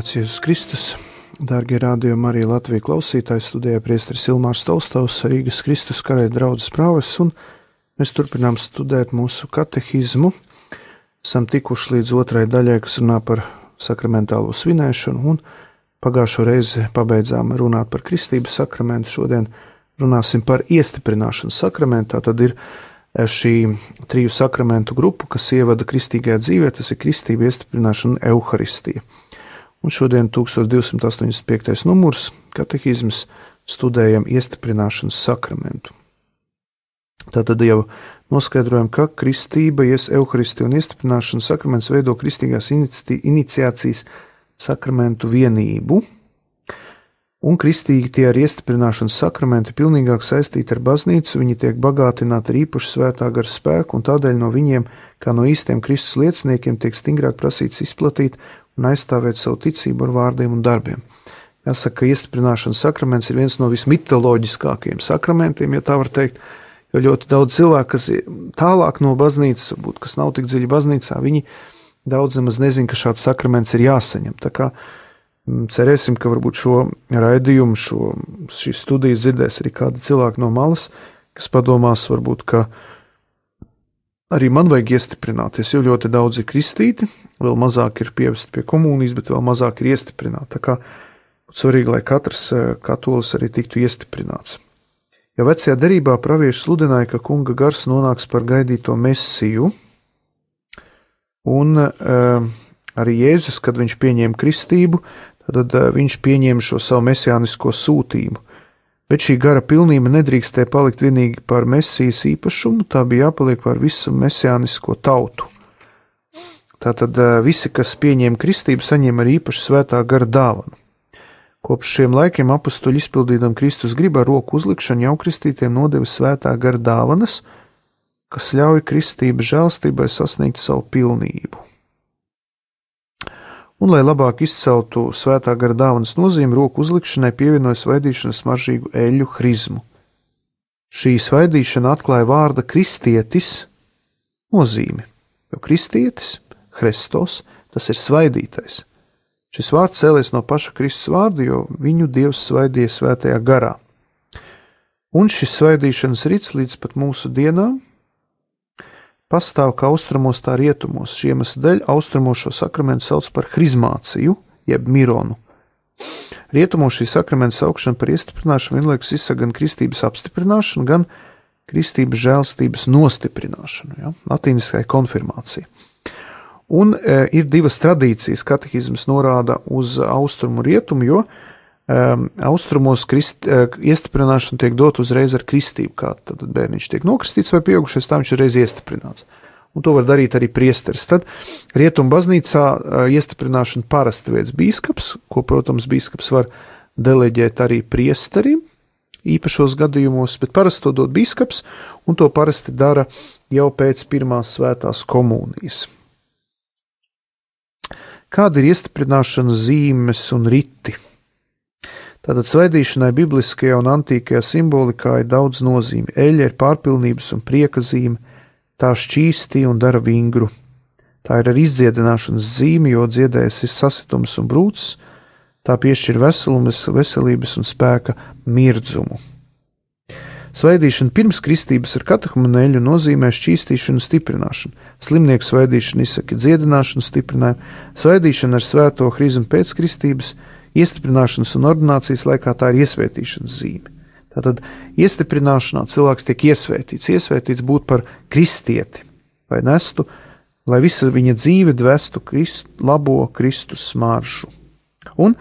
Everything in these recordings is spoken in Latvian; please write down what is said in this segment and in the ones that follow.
Slavēts Jēzus Kristus, dārgie rādījumi arī Latvijas klausītāji, studijā priesteris Ilmārs Tolstovs, Rīgas Kristus karē draudzes prāves, un mēs turpinām studēt mūsu katehizmu. Esam tikuši līdz otrai daļai, kas runā par sakramentālo svinēšanu, un pagājušo reizi pabeidzām runāt par kristības sakramentu, šodien runāsim par iestiprināšanu sakramentā, tad ir šī triju sakramentu grupa, kas ievada kristīgajā dzīvē, tas ir kristība, iestiprināšana un evaharistija un šodien 1285. numurs katehizmas studējam iestiprināšanas sakramentu. Tātad jau noskaidrojam, ka kristība, ies evaharistija un iestiprināšanas sakraments veido kristīgās iniciācijas sakramentu vienību, un kristīgi tie ar iestiprināšanas sakramenti pilnīgāk saistīti ar baznīcu, viņi tiek bagātināti ar īpašu svētā gara spēku, un tādēļ no viņiem, kā no īstiem Kristus lieciniekiem, tiek stingrāk prasīts izplatīt un aizstāvēt savu ticību ar vārdiem un darbiem. Jāsaka, ka iestiprināšanas sakraments ir viens no vismitoloģiskākajiem sakramentiem, ja tā var teikt, jo ļoti daudz cilvēku, kas ir tālāk no baznīcas, varbūt, kas nav tik dziļi baznīcā, viņi daudz maz nezin, ka šāds sakraments ir jāsaņem. Tā kā mm, cerēsim, ka varbūt šo raidījumu, šo, šīs studijas dzirdēs arī kādi cilvēki no malas, kas padomās varbūt, ka Arī man vajag iestiprināties, jo ļoti daudz ir kristīti, vēl mazāk ir pievesti pie komunijas, bet vēl mazāk ir iestiprināti. Tā kā svarīgi, lai katrs eh, katolis arī tiktu iestiprināts. Ja vecajā derībā pravieši sludināja, ka kunga gars nonāks par gaidīto mesiju, un uh, arī Jēzus, kad viņš pieņēma kristību, tad uh, viņš pieņēma šo savu mesijānisko sūtību bet šī gara pilnība nedrīkstēja palikt vienīgi par mesijas īpašumu, tā bija jāpaliek par visu mesijānisko tautu. Tātad eh, visi, kas pieņēma kristību, saņēma arī īpašu svētā gara dāvanu. Kopš šiem laikiem apstuļi izpildītam Kristus gribu ar roku uzlikšanu jau kristītiem nodeva svētā gara dāvanas, kas ļauj kristības žēlstībai sasniegt savu pilnību un, lai labāk izceltu svētā gara dāvanas nozīmi, roku uzlikšanai pievienoja svaidīšanas maržīgu eļļu hrizmu. Šī svaidīšana atklāja vārda kristietis nozīmi, jo kristietis, Hristos, tas ir svaidītais. Šis vārds cēlies no paša Kristus vārda, jo viņu Dievs svaidīja svētajā garā. Un šis svaidīšanas rits līdz pat mūsu dienām pastāv kā austrumos, tā rietumos. Šī iemesla dēļ austrumos šo sakramentu sauc par hrizmāciju, jeb mironu. Rietumos šī sakramenta saukšana par iestiprināšanu vienlaikus izsaka gan kristības apstiprināšanu, gan kristības žēlstības nostiprināšanu, ja? latīniskā konfirmācija. Un e, ir divas tradīcijas, katehizms norāda uz austrumu un rietumu, jo austrumos krist, uh, iestiprināšana tiek dot uzreiz ar kristību, kā tad bērniņš tiek nokristīts vai pieaugušais, tā viņš ir reiz iestiprināts. Un to var darīt arī priesteris. Tad rietumu baznīcā uh, iestiprināšanu parasti veids bīskaps, ko, protams, bīskaps var deleģēt arī priesterim īpašos gadījumos, bet parasti to dod bīskaps, un to parasti dara jau pēc pirmās svētās komunijas. Kāda ir iestiprināšanas zīmes un riti? Tātad svaidīšanai bibliskajā un antīkajā simbolikā ir daudz nozīme. Eļļa ir pārpilnības un prieka zīme, tā šķīsti un dara vingru. Tā ir arī izdziedināšanas zīme, jo dziedējas ir sasitums un brūcis, tā piešķir veselumas, veselības un spēka mirdzumu. Svaidīšana pirms kristības ar katehumenēļu nozīmē šķīstīšanu stiprināšanu. Slimnieku svaidīšana izsaka dziedināšanu, stiprinājumu, svaidīšana ar svēto hrizmu pēc kristības iestiprināšanas un ordinācijas laikā tā ir iesvētīšanas zīme. Tātad iestiprināšanā cilvēks tiek iesvētīts, iesvētīts būt par kristieti, lai nestu, lai visa viņa dzīve dvestu Krist, labo Kristus smāršu. Un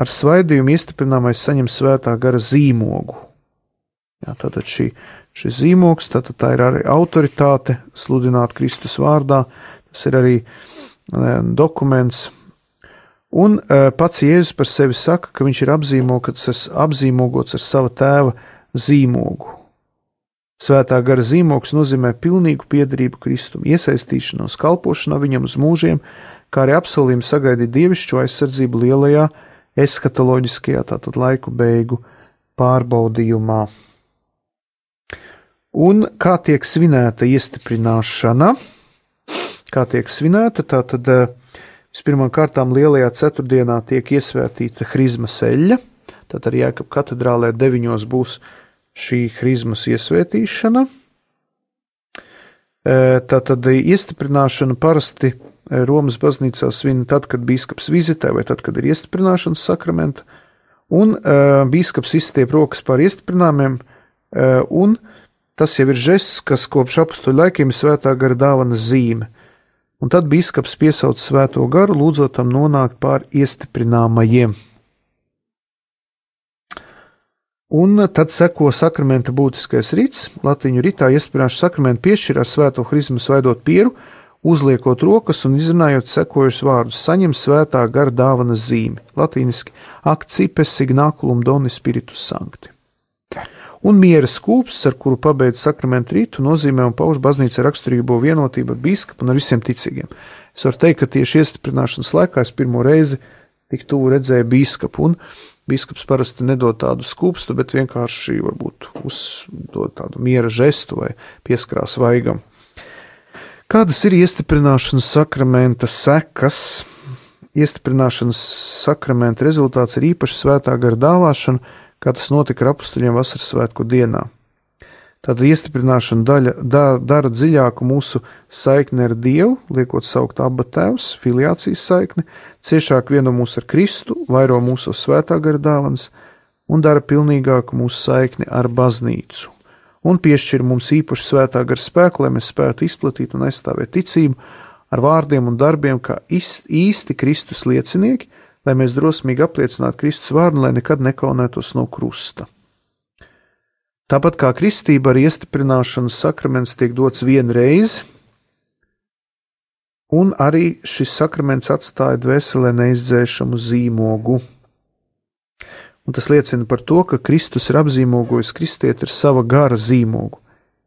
ar svaidījumu iestiprinājumais saņem svētā gara zīmogu. Jā, tātad šī, šis zīmogs, tātad tā ir arī autoritāte sludināt Kristus vārdā, tas ir arī dokuments, Un uh, pats Jēzus par sevi saka, ka viņš ir apzīmogots, apzīmogots ar sava tēva zīmogu. Svētā gara zīmogs nozīmē pilnīgu piedarību Kristum, iesaistīšanos kalpošanā viņam uz mūžiem, kā arī apsolījumu sagaidīt dievišķo aizsardzību lielajā eskatoloģiskajā, tātad laiku beigu pārbaudījumā. Un kā tiek svinēta iestiprināšana? Kā tiek svinēta, tātad uh, kārtām lielajā ceturtdienā tiek iesvētīta Hrizmas eļļa, tad arī Jēkab katedrālē deviņos būs šī Hrizmas iesvētīšana. Tātad iestiprināšana parasti Romas baznīcā svin tad, kad biskups vizitē vai tad, kad ir iestiprināšanas sakramenta, un uh, biskups izstiep rokas pār iestiprinājumiem, uh, un tas jau ir žests, kas kopš apstuļu laikiem ir svētā gara dāvanas zīme. Un tad biskups piesauc svēto garu, lūdzot tam nonākt pār iestiprināmajiem. Un tad seko sakramenta būtiskais rīts. Latviju ritā iestiprināšu sakramentu piešķir ar svēto hrizmu svaidot pieru, uzliekot rokas un izrunājot sekojušus vārdus, saņem svētā gara dāvanas zīmi, latīniski akcipe signaculum doni spiritus sancti. Un miera skūps, ar kuru pabeidz sakramentu rītu, nozīmē un pauž baznīca raksturīgo vienotību ar biskupu un ar visiem ticīgiem. Es varu teikt, ka tieši iestiprināšanas laikā es pirmo reizi tik tuvu redzēju biskupu, un Bīskaps parasti nedod tādu skūpstu, bet vienkārši varbūt uzdod tādu miera žestu vai pieskarās vaigam. Kādas ir iestiprināšanas sakramenta sekas? Iestiprināšanas sakramenta rezultāts ir īpaši svētā gara dāvāšana, kā tas notika apstuļiem vasaras svētku dienā. Tātad iestiprināšana daļa, da, dara dziļāku mūsu saikni ar Dievu, liekot saukt abu tēvus, filiācijas saikni, ciešāk vieno mūsu ar Kristu, vairo mūsu svētā gara dāvans un dara pilnīgāku mūsu saikni ar baznīcu. Un piešķir mums īpaši svētā gara spēku, lai mēs spētu izplatīt un aizstāvēt ticību ar vārdiem un darbiem, kā īsti Kristus liecinieki, lai mēs drosmīgi apliecinātu Kristus vārdu, lai nekad nekaunētos no krusta. Tāpat kā kristība ar iestiprināšanas sakraments tiek dots vienreiz, un arī šis sakraments atstāja dvēselē neizdzēšamu zīmogu. Un tas liecina par to, ka Kristus ir apzīmogojis kristieti ar sava gara zīmogu,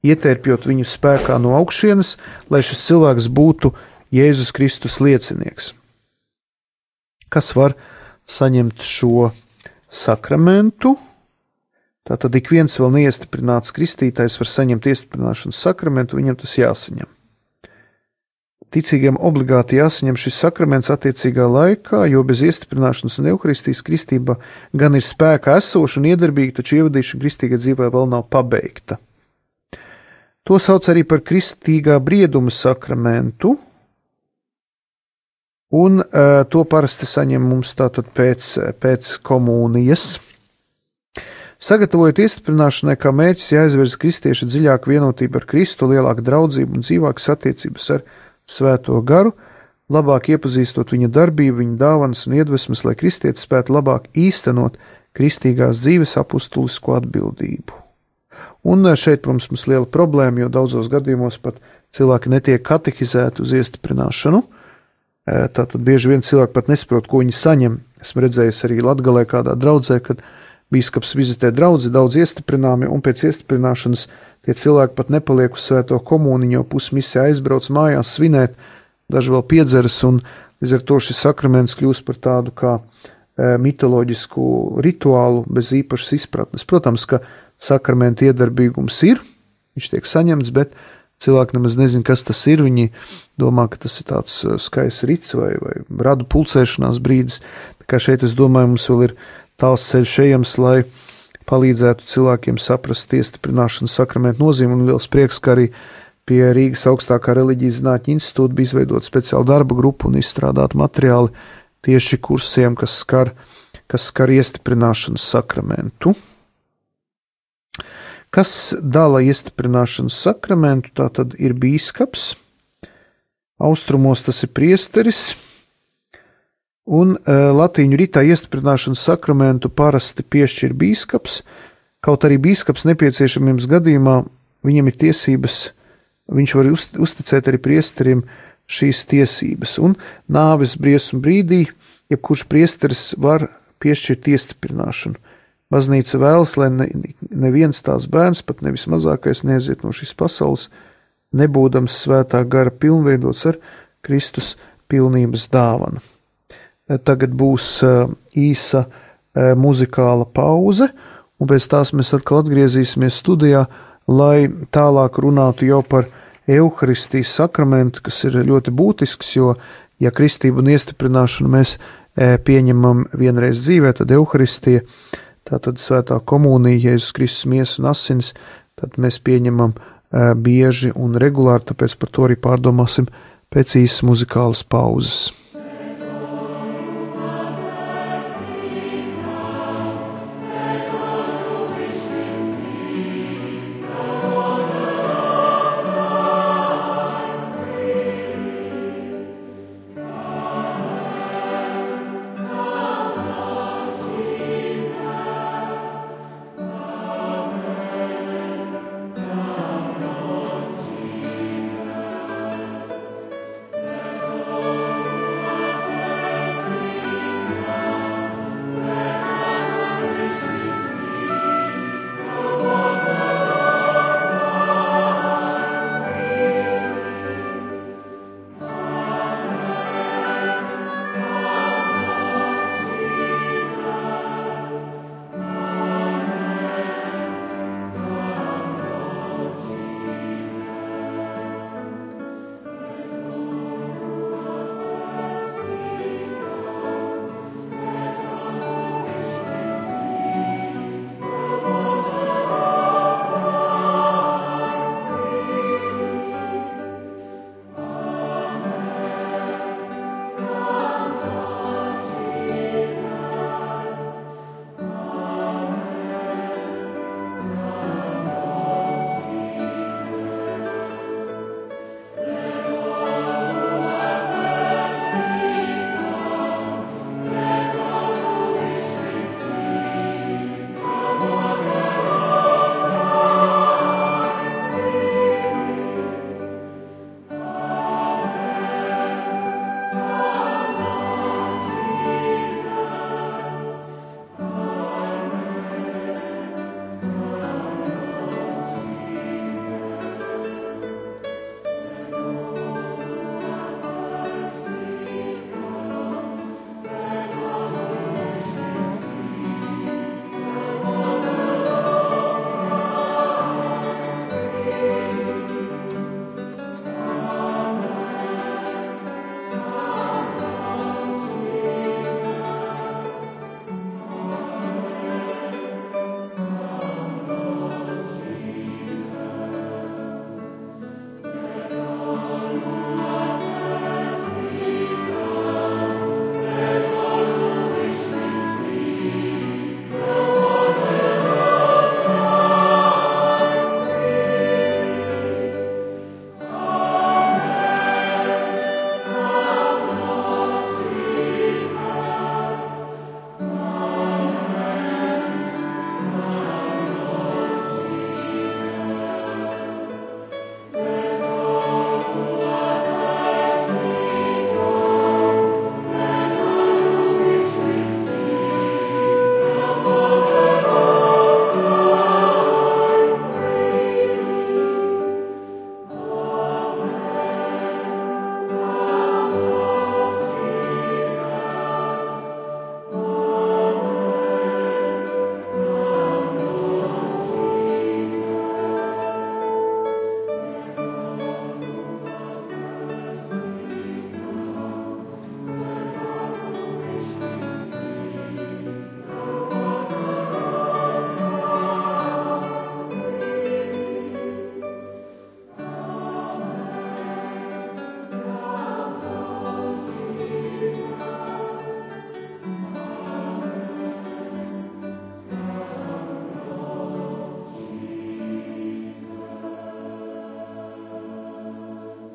ietērpjot viņu spēkā no augšienes, lai šis cilvēks būtu Jēzus Kristus liecinieks. Kas var saņemt šo sakramentu? Tātad ik viens vēl neiestiprināts kristītājs var saņemt iestiprināšanas sakramentu, viņam tas jāsaņem. Ticīgiem obligāti jāsaņem šis sakraments attiecīgā laikā, jo bez iestiprināšanas un evaharistijas kristība gan ir spēkā esoša un iedarbīga, taču ievadīšana kristīgā dzīvē vēl nav pabeigta. To sauc arī par kristīgā brieduma sakramentu, un uh, to parasti saņem mums tātad pēc, pēc komunijas. Sagatavojot iestiprināšanai, kā mērķis jāizvirza kristieša dziļāka vienotība ar Kristu, lielāka draudzība un dzīvākas attiecības ar Svēto garu, labāk iepazīstot viņa darbību, viņa dāvanas un iedvesmas, lai kristietis spētu labāk īstenot kristīgās dzīves apustulisko atbildību. Un šeit, protams, mums ir liela problēma, jo daudzos gadījumos pat cilvēki netiek katehizēti uz iestiprināšanu. Tātad bieži vien cilvēki pat nesaprot, ko viņi saņem. Esmu redzējis arī Latvijā, kādā draudzē, kad Bīskaps vizitē draugu, daudz iestiprināmi, un pēc iestiprināšanas tie cilvēki pat nepaliek uz svēto komuniņu, jo pusmisija aizbrauc mājās svinēt, daži vēl piedzeras, un līdz ar to šis sakraments kļūst par tādu kā mitoloģisku rituālu bez īpašas izpratnes. Protams, ka sakramenta iedarbīgums ir, viņš tiek saņemts, bet cilvēki nemaz nezina, kas tas ir. Viņi domā, ka tas ir tāds e, skaists rits vai, vai radu pulcēšanās brīdis. Tā kā šeit es domāju, mums vēl ir tāls ceļš ejams, lai palīdzētu cilvēkiem saprast iestiprināšanas sakramentu nozīmi. Un liels prieks, ka arī pie Rīgas augstākā reliģijas zinātņu institūta bija izveidota speciāla darba grupa un izstrādāta materiāli tieši kursiem, kas skar, kas skar iestiprināšanas sakramentu. Kas dala iestiprināšanas sakramentu? Tā tad ir bīskaps, austrumos tas ir priesteris, un e, latīņu ritā iestiprināšanas sakramentu parasti piešķir bīskaps, kaut arī bīskaps nepieciešamības gadījumā viņam ir tiesības, viņš var uz, uzticēt arī priesterim šīs tiesības, un nāves briesmu brīdī, jebkurš priesteris var piešķirt iestiprināšanu. Baznīca vēlas, lai ne, neviens tās bērns, pat nevis mazākais, neaiziet no šīs pasaules, nebūdams svētā gara pilnveidots ar Kristus pilnības dāvanu. Tagad būs eh, īsa eh, muzikāla pauze, un pēc tās mēs atkal atgriezīsimies studijā, lai tālāk runātu jau par evaharistijas sakramentu, kas ir ļoti būtisks, jo ja kristību un iestiprināšanu mēs pieņemam vienreiz dzīvē, tad evaharistija, tātad svētā komunija, Jēzus Kristus miesas un asins, tad mēs pieņemam bieži un regulāri, tāpēc par to arī pārdomāsim pēc īsas muzikālas pauzes.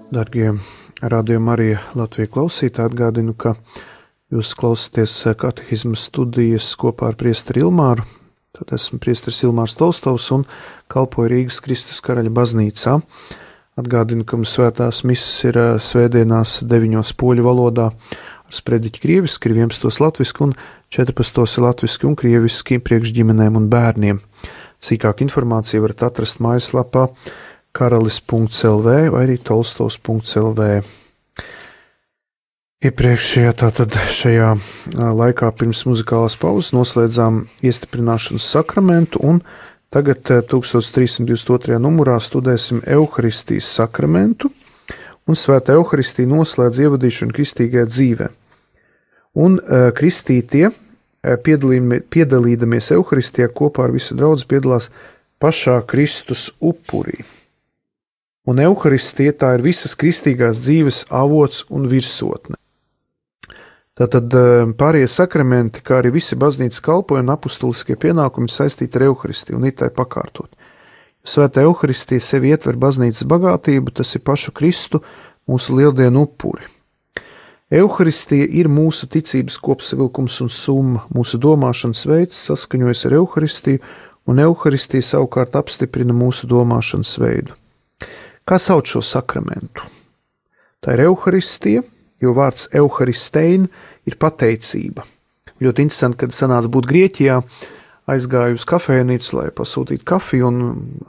Darbie radījumi arī Latvijas klausītāji, atgādinu, ka jūs klausāties katehismas studijas kopā ar Priesteri Ilmāru. Tad esmu Priesteris Ilmārs Tolstovs un kalpoju Rīgas Kristus karaļa baznīcā. Atgādinu, ka mums svētās misas ir svētdienās deviņos poļu valodā ar sprediķi krieviski, ir 11. latviski un 14. latviski un krieviski priekš ģimenēm un bērniem. Sīkāk informāciju varat atrast mājaslapā karalis.lv vai arī tolstovs.lv. Iepriekšējā tātad šajā laikā pirms muzikālās pauzes noslēdzām iestiprināšanas sakramentu, un tagad 1322. numurā studēsim Euharistijas sakramentu, un svētā evaharistija noslēdz ievadīšanu kristīgajā dzīvē. Un uh, kristītie, piedalīdamies evaharistijā kopā ar visu draugu, piedalās pašā Kristus upurī. Un evaharistija tā ir visas kristīgās dzīves avots un virsotne. Tātad pārējie sakramenti, kā arī visi baznīcas kalpojumi un apustuliskie pienākumi saistīti ar evaharistiju un itai pakārtot. Svētā evaharistija sevi ietver baznīcas bagātību, tas ir pašu Kristu, mūsu lieldienu upuri. Euharistija ir mūsu ticības kopsavilkums un summa, mūsu domāšanas veids saskaņojas ar evaharistiju, un evaharistija savukārt apstiprina mūsu domāšanas veidu. Kā sauc šo sakramentu? Tā ir evaharistija, jo vārds evaharistein ir pateicība. Ļoti interesanti, kad sanāca būt Grieķijā, aizgāju uz kafejnīcu, lai pasūtītu kafiju, un,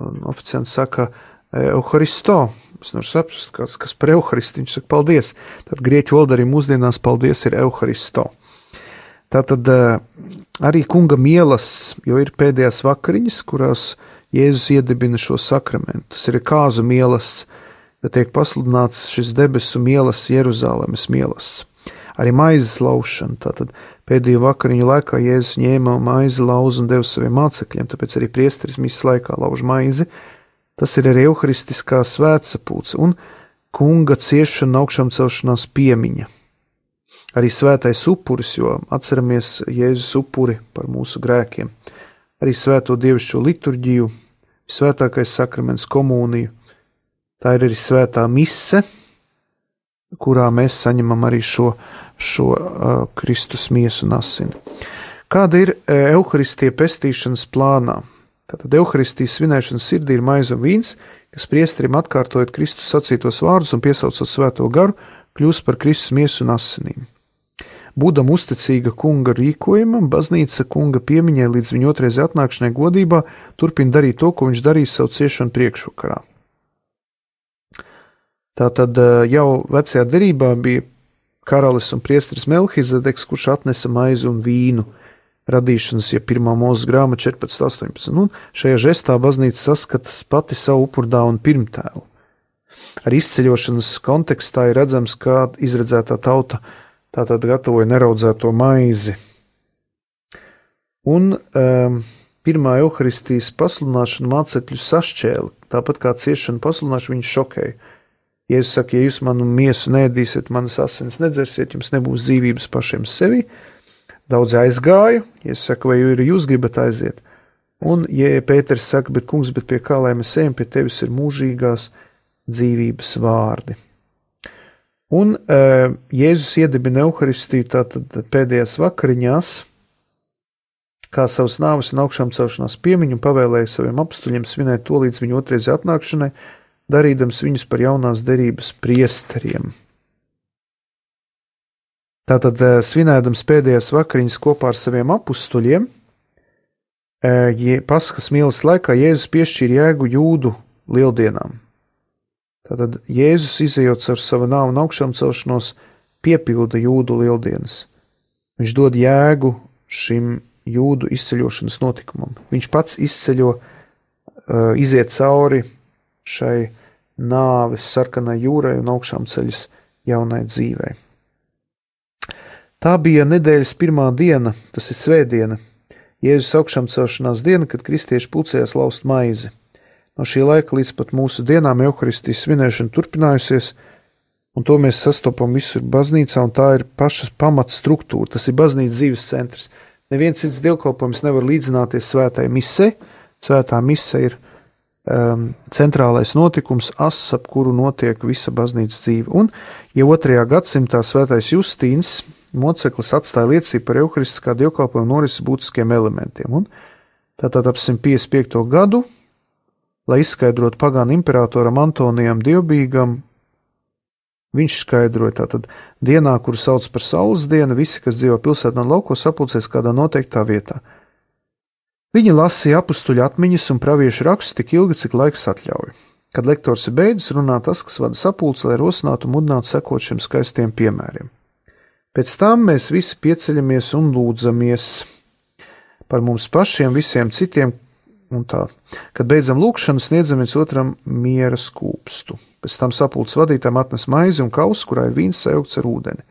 un oficiants saka, Euharisto. Es nevaru saprast, kas, kas par Euharistu. Viņš saka, paldies. Tad grieķu valodā arī mūsdienās paldies ir Euharisto. Tātad eh, arī kunga mielas, jo ir pēdējās vakariņas, kurās Jēzus iedibina šo sakramentu. Tas ir kāzu mielasts, ja tiek pasludināts šis debesu mielasts, Jeruzalemes mielasts. Arī maizes laušana, tātad Pēdējo vakariņu laikā Jēzus ņēma maizi, lauzu un deva saviem mācekļiem, tāpēc arī priesteris misijas laikā lauž maizi. Tas ir arī evaharistiskā svētsapulce un kunga ciešana augšām celšanās piemiņa. Arī svētais upuris, jo atceramies Jēzus upuri par mūsu grēkiem. Arī svēto dievišķo liturģiju, svētākais sakraments komuniju. Tā ir arī svētā mise, kurā mēs saņemam arī šo šo uh, Kristus miesu un asini. Kāda ir evaharistija pestīšanas plānā? Tātad evaharistijas svinēšanas sirdī ir maize un vīns, kas priesterim atkārtojot Kristus sacītos vārdus un piesaucot svēto garu, kļūst par Kristus miesu un asinīm. Būdam uzticīga kunga rīkojumam, baznīca kunga piemiņai līdz viņa otrreiz atnākšanai godībā turpina darīt to, ko viņš darīs savu ciešanu priekšvakarā. Tātad jau vecajā derībā bija karalis un priesteris Melhizedeks, kurš atnesa maizi un vīnu radīšanas, ja pirmā mūzes grāmata 14, 18. Un šajā žestā baznīca saskatās pati savu upurdāvu un pirmtēvu. Ar izceļošanas kontekstā ir redzams, kā izredzētā tauta tātad gatavoja neraudzēto maizi. Un um, pirmā evaharistijas pasludināšana mācekļu sašķēla, tāpat kā ciešana pasludināšana viņu šokēja. Jēzus saka, ja jūs manu miesu nēdīsiet, manas asins nedzersiet, jums nebūs dzīvības pašiem sevi. Daudz aizgāju, Jēzus saka, vai jūs gribat aiziet? Un, ja Pēters saka, bet kungs, bet pie kā lai mēs ejam, pie tevis ir mūžīgās dzīvības vārdi. Un uh, Jēzus iedibina Euharistiju tātad pēdējās vakariņās, kā savas nāves un augšām celšanās piemiņu, pavēlēja saviem apstuļiem svinēt to līdz viņa otrreiz atnākšanai, darīdams viņus par jaunās derības priesteriem. Tātad, eh, svinēdams pēdējās vakariņas kopā ar saviem apstuļiem, eh, Paskas mīlestības laikā Jēzus piešķīra jēgu jūdu lieldienām. Tātad Jēzus izējot ar savu nāvu un augšām celšanos, piepilda jūdu lieldienas. Viņš dod jēgu šim jūdu izceļošanas notikumam. Viņš pats izceļo, uh, iziet cauri šai nāves sarkanai jūrai un augšām ceļas jaunai dzīvei. Tā bija nedēļas pirmā diena, tas ir svētdiena, Jēzus augšām celšanās diena, kad kristieši pulcējās laust maizi. No šī laika līdz pat mūsu dienām evaharistijas svinēšana turpinājusies, un to mēs sastopam visur baznīcā, un tā ir pašas pamatstruktūra, tas ir baznīcas dzīves centrs. Neviens cits dievkalpojums nevar līdzināties svētai misē, svētā mise ir um, centrālais notikums, ass, ap kuru notiek visa baznīcas dzīve. Un, ja otrajā gadsimtā svētais Justīns moceklis atstāja liecību par evaharistiskā dievkalpojuma norises būtiskiem elementiem. Un, tātad ap 155. gadu, lai izskaidrotu pagānu imperatoram Antonijam Dievbijam, viņš skaidroja, tātad dienā, kuru sauc par saules dienu, visi, kas dzīvo pilsētā un laukos, sapulcēs kādā noteiktā vietā. Viņi lasīja apstuļu atmiņas un praviešu rakstus tik ilgi, cik laiks atļauj. Kad lektors ir beidzis, runā tas, kas vada sapulci, lai rosinātu un mudinātu sekot šiem skaistiem piemēriem. Pēc tam mēs visi pieceļamies un lūdzamies par mums pašiem, visiem citiem, un tā. Kad beidzam lūkšanu, sniedzam viens otram miera skūpstu. Pēc tam sapulces vadītājiem atnes maizi un kausu, kurā ir vīns sajaukts ar ūdeni.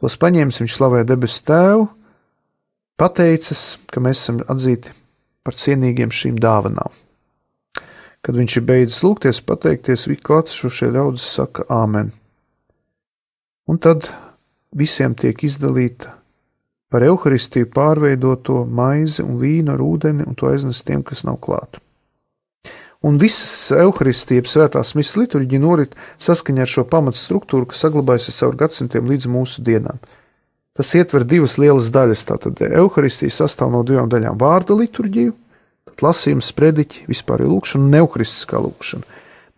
Tos paņēmis, viņš slavē debesu tēvu, pateicis, ka mēs esam atzīti par cienīgiem šīm dāvanām. Kad viņš ir beidzis lūgties, pateikties, visi klātsošie ļaudis saka Āmen. Un tad visiem tiek izdalīta par evaharistiju pārveidoto maizi un vīnu ar ūdeni, un to aiznes tiem, kas nav klāt. Un visas evaharistības svētās misijas liturģija norit saskaņā ar šo pamatstruktūru, kas saglabājusies caur gadsimtiem līdz mūsu dienām. Tas ietver divas lielas daļas. Tātad evaharistija sastāv no divām daļām - vārda liturģiju, lasījums, sprediķi, vispār lūkšana un neuharistiskā lūkšana,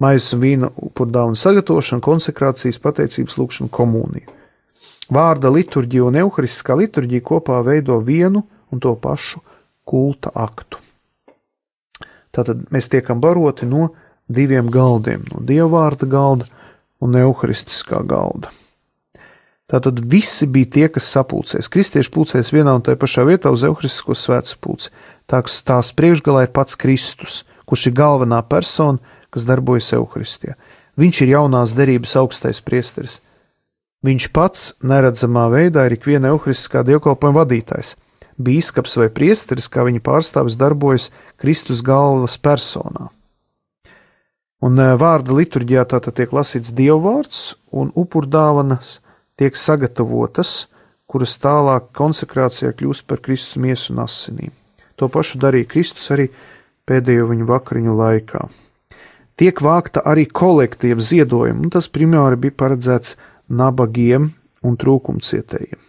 maizes un vīna upurdāvana sagatavošana, konsekrācijas, pateicības lūkšana, komunija. Vārda liturģija un evaharistiskā liturģija kopā veido vienu un to pašu kulta aktu. Tātad mēs tiekam baroti no diviem galdiem, no dievvvārda galda un evaharistiskā galda. Tātad visi bija tie, kas sapulcēs. Kristieši pulcēs vienā un tajā pašā vietā uz evaharistisko svētku pulci. Tās, tās priekšgalā ir pats Kristus, kurš ir galvenā persona, kas darbojas evaharistijā. Viņš ir jaunās derības augstais priesteris. Viņš pats neredzamā veidā ir ikviena evaharistiskā dievkalpojuma vadītājs. Bīskaps vai priesteris, kā viņa pārstāvis, darbojas Kristus galvas personā. Un e, vārda liturģijā tātad tiek lasīts dievvvārds, un upurdāvanas tiek sagatavotas, kuras tālāk konsekrācijā kļūst par Kristus miesu un asinīm. To pašu darīja Kristus arī pēdējo viņa vakariņu laikā. Tiek vākta arī kolektīva ziedojuma, un tas primāri bija paredzēts nabagiem un trūkumcietējiem.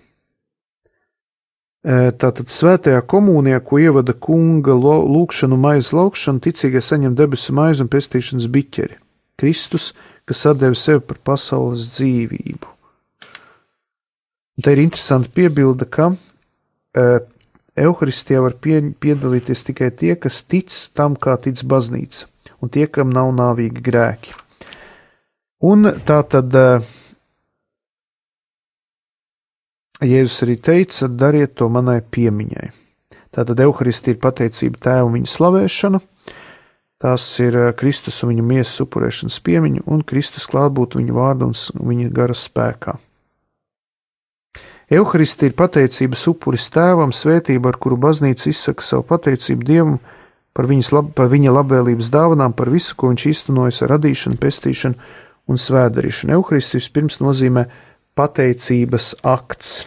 Tātad svētajā komunijā, ko ievada kunga lūgšanu maizes laukšanu, ticīgie saņem debesu maizi un pestīšanas biķeri. Kristus, kas atdeva sevi par pasaules dzīvību. Un te ir interesanti piebilda, ka e, Euharistijā var pie, piedalīties tikai tie, kas tic tam, kā tic baznīca, un tie, kam nav nāvīgi grēki. Un tā tad Jēzus arī teica, dariet to manai piemiņai. Tātad evaharistija ir pateicība tēvam viņa slavēšana, tās ir eh, Kristus un viņa miesas upurēšanas piemiņa un Kristus klātbūt viņa vārdu un viņa gara spēkā. Euharistija ir pateicības upuris tēvam, svētība, ar kuru baznīca izsaka savu pateicību Dievam par, lab, par viņa labvēlības dāvanām, par visu, ko viņš iztenojas ar radīšanu, pestīšanu un svētdarīšanu. Euharistija vispirms nozīmē pateicības akts.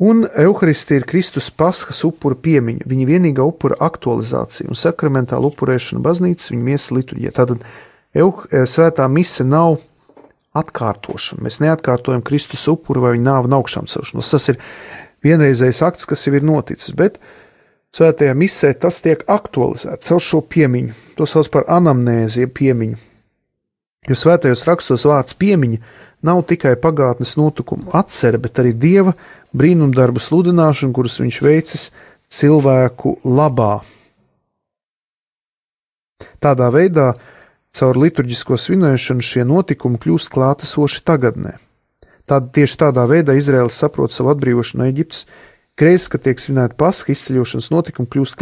Un evaharistija ir Kristus paskas upura piemiņa, viņa vienīgā upura aktualizācija un sakramentāla upurēšana baznīcas viņa miesas liturģijā. Tātad euh, eh, svētā mise nav atkārtošana. Mēs neatkārtojam Kristus upuru vai viņa nāvu un augšām celšanos. Tas ir vienreizējs akts, kas jau ir noticis, bet svētajā misē tas tiek aktualizēts caur šo piemiņu. To sauc par anamnēzi, piemiņu. Jo svētajos rakstos vārds piemiņa nav tikai pagātnes notikumu atcere, bet arī dieva brīnumdarbu sludināšanu, kurus viņš veicis cilvēku labā. Tādā veidā, caur liturģisko svinēšanu, šie notikumi kļūst klātesoši tagadnē. Tād, tieši tādā veidā Izraels saprot savu atbrīvošanu no Eģiptes. Kreis, kad tiek svinēta pasaka izceļošanas notikumi, kļūst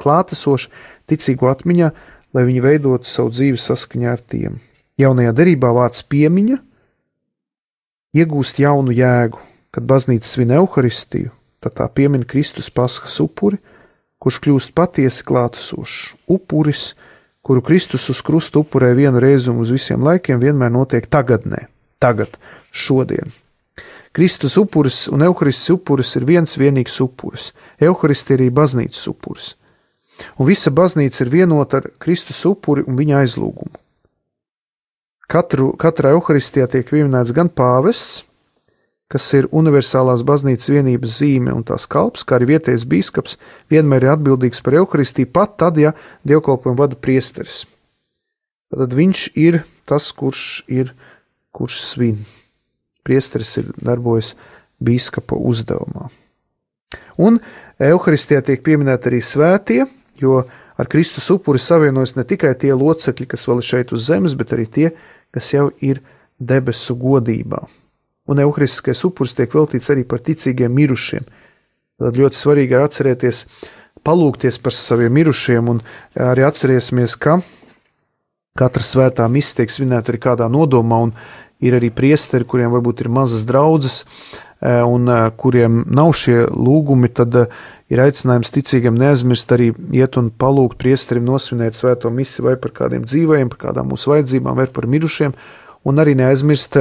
klātesoši ticīgo atmiņā, lai viņi veidotu savu dzīvi saskaņā ar tiem. Jaunajā derībā vārds piemiņa iegūst jaunu jēgu. Kad baznīca svin evaharistiju, tad tā piemin Kristus paskas upuri, kurš kļūst patiesi klātesošs. Upuris, kuru Kristus uz krusta upurē vienu reizi un uz visiem laikiem, vienmēr notiek tagadnē, tagad, šodien. Kristus upuris un evaharistis upuris ir viens vienīgs upuris. Evaharistija ir arī baznīcas upuris. Un visa baznīca ir vienota ar Kristus upuri un viņa aizlūgumu. Katru, katrā evaharistijā tiek pieminēts gan pāvests, kas ir universālās baznīcas vienības zīme un tās kalps, kā arī vietējais biskups, vienmēr ir atbildīgs par evaharistiju, pat tad, ja dievkalpojumu vada priesteris. Tad viņš ir tas, kurš ir, kurš svin. Priesteris ir darbojas biskupa uzdevumā. Un evaharistijā tiek pieminēti arī svētie, jo ar Kristus upuri savienojas ne tikai tie locekļi, kas vēl ir šeit uz zemes, bet arī tie, kas jau ir debesu godībā. Un evaharistiskais upuris tiek veltīts arī par ticīgiem mirušiem. Tad ļoti svarīgi ir atcerēties palūkties par saviem mirušiem, un arī atcerēsimies, ka katra svētā misija tiek svinēta arī kādā nodomā, un ir arī priesteri, kuriem varbūt ir mazas draudzes, un kuriem nav šie lūgumi, tad ir aicinājums ticīgiem neaizmirst arī iet un palūgt priesterim nosvinēt svēto misiju vai par kādiem dzīvajiem, par kādām mūsu vajadzībām, vai par mirušiem, un arī neaizmirst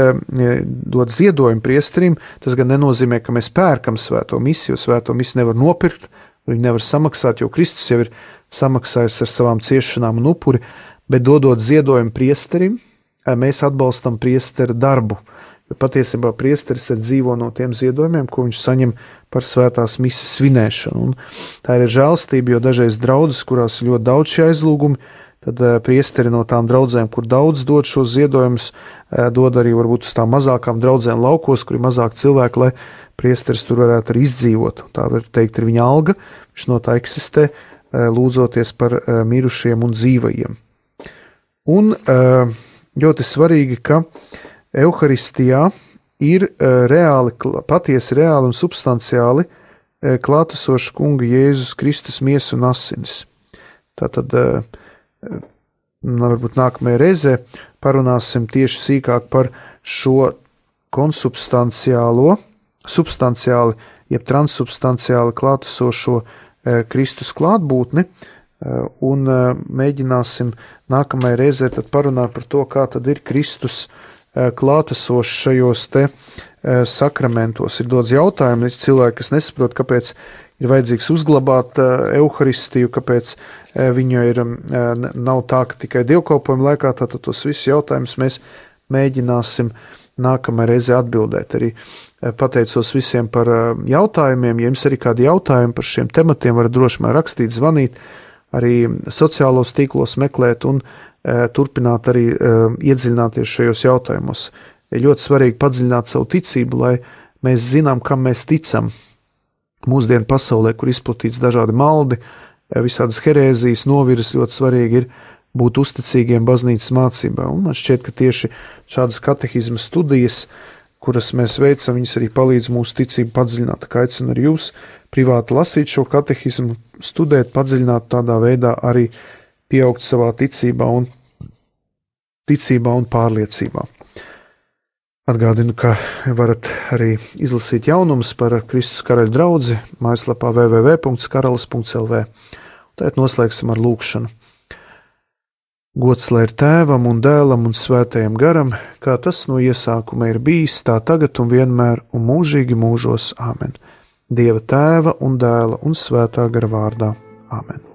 dot ziedojumu priesterim. Tas gan nenozīmē, ka mēs pērkam svēto misiju, jo svēto misiju nevar nopirkt, viņi nevar samaksāt, jo Kristus jau ir samaksājis ar savām ciešanām un upuri, bet dodot ziedojumu priesterim, mēs atbalstam priestera darbu. Jo patiesībā priesteris ir dzīvo no tiem ziedojumiem, ko viņš saņem par svētās misijas svinēšanu. Un tā ir žēlstība, jo dažreiz draudzes, kurās ir ļoti daudz šie aizlūgumi, tad priesteri no tām draudzēm, kur daudz dod šos ziedojumus, dod arī varbūt uz tām mazākām draudzēm laukos, kur ir mazāk cilvēku, lai priesteris tur varētu arī izdzīvot. Tā var teikt, ir viņa alga, viņš no tā eksistē, lūdzoties par mirušiem un dzīvajiem. Un ļoti svarīgi, ka evaharistijā ir reāli, patiesi reāli un substanciāli klātesoša kunga Jēzus Kristus miesa un asinis. Tātad, varbūt nākamajā reizē parunāsim tieši sīkāk par šo konsubstanciālo, substanciāli, jeb transsubstanciāli klātesošo Kristus klātbūtni, un mēģināsim nākamajā reizē parunāt par to, kā tad ir Kristus klātesošs šajos te sakramentos. Ir daudz jautājumu, ir cilvēki, kas nesaprot, kāpēc ir vajadzīgs uzglabāt evaharistiju, kāpēc viņa ir, nav tā, ka tikai dievkalpojuma laikā, tātad tos visus jautājumus mēs mēģināsim nākamajā reizē atbildēt. Arī pateicos visiem par jautājumiem. Ja jums arī kādi jautājumi par šiem tematiem, varat droši vien rakstīt, zvanīt arī sociālos tīklos meklēt un turpināt arī e, iedziļināties šajos jautājumos. Ir ļoti svarīgi padziļināt savu ticību, lai mēs zinām, kam mēs ticam. Mūsdienu pasaulē, kur izplatīts dažādi maldi, e, visādas herēzijas, novirzes, ļoti svarīgi ir būt uzticīgiem baznīcas mācībai. Un man šķiet, ka tieši šādas katehismu studijas, kuras mēs veicam, viņas arī palīdz mūsu ticību padziļināt. Tā aicinu arī jūs privāti lasīt šo katehismu, studēt, padziļināt, tādā veidā arī pieaugt savā ticībā un, ticībā un pārliecībā. Atgādinu, ka varat arī izlasīt jaunumus par Kristus karaļa draugu mājaslapā www.karalis.lv. Tagad noslēgsim ar lūkšanu. Gods lai ir tēvam un dēlam un svētajam garam, kā tas no iesākuma ir bijis, tā tagad un vienmēr un mūžīgi mūžos. Āmen! Dieva tēva un dēla un svētā gara vārdā. Āmen!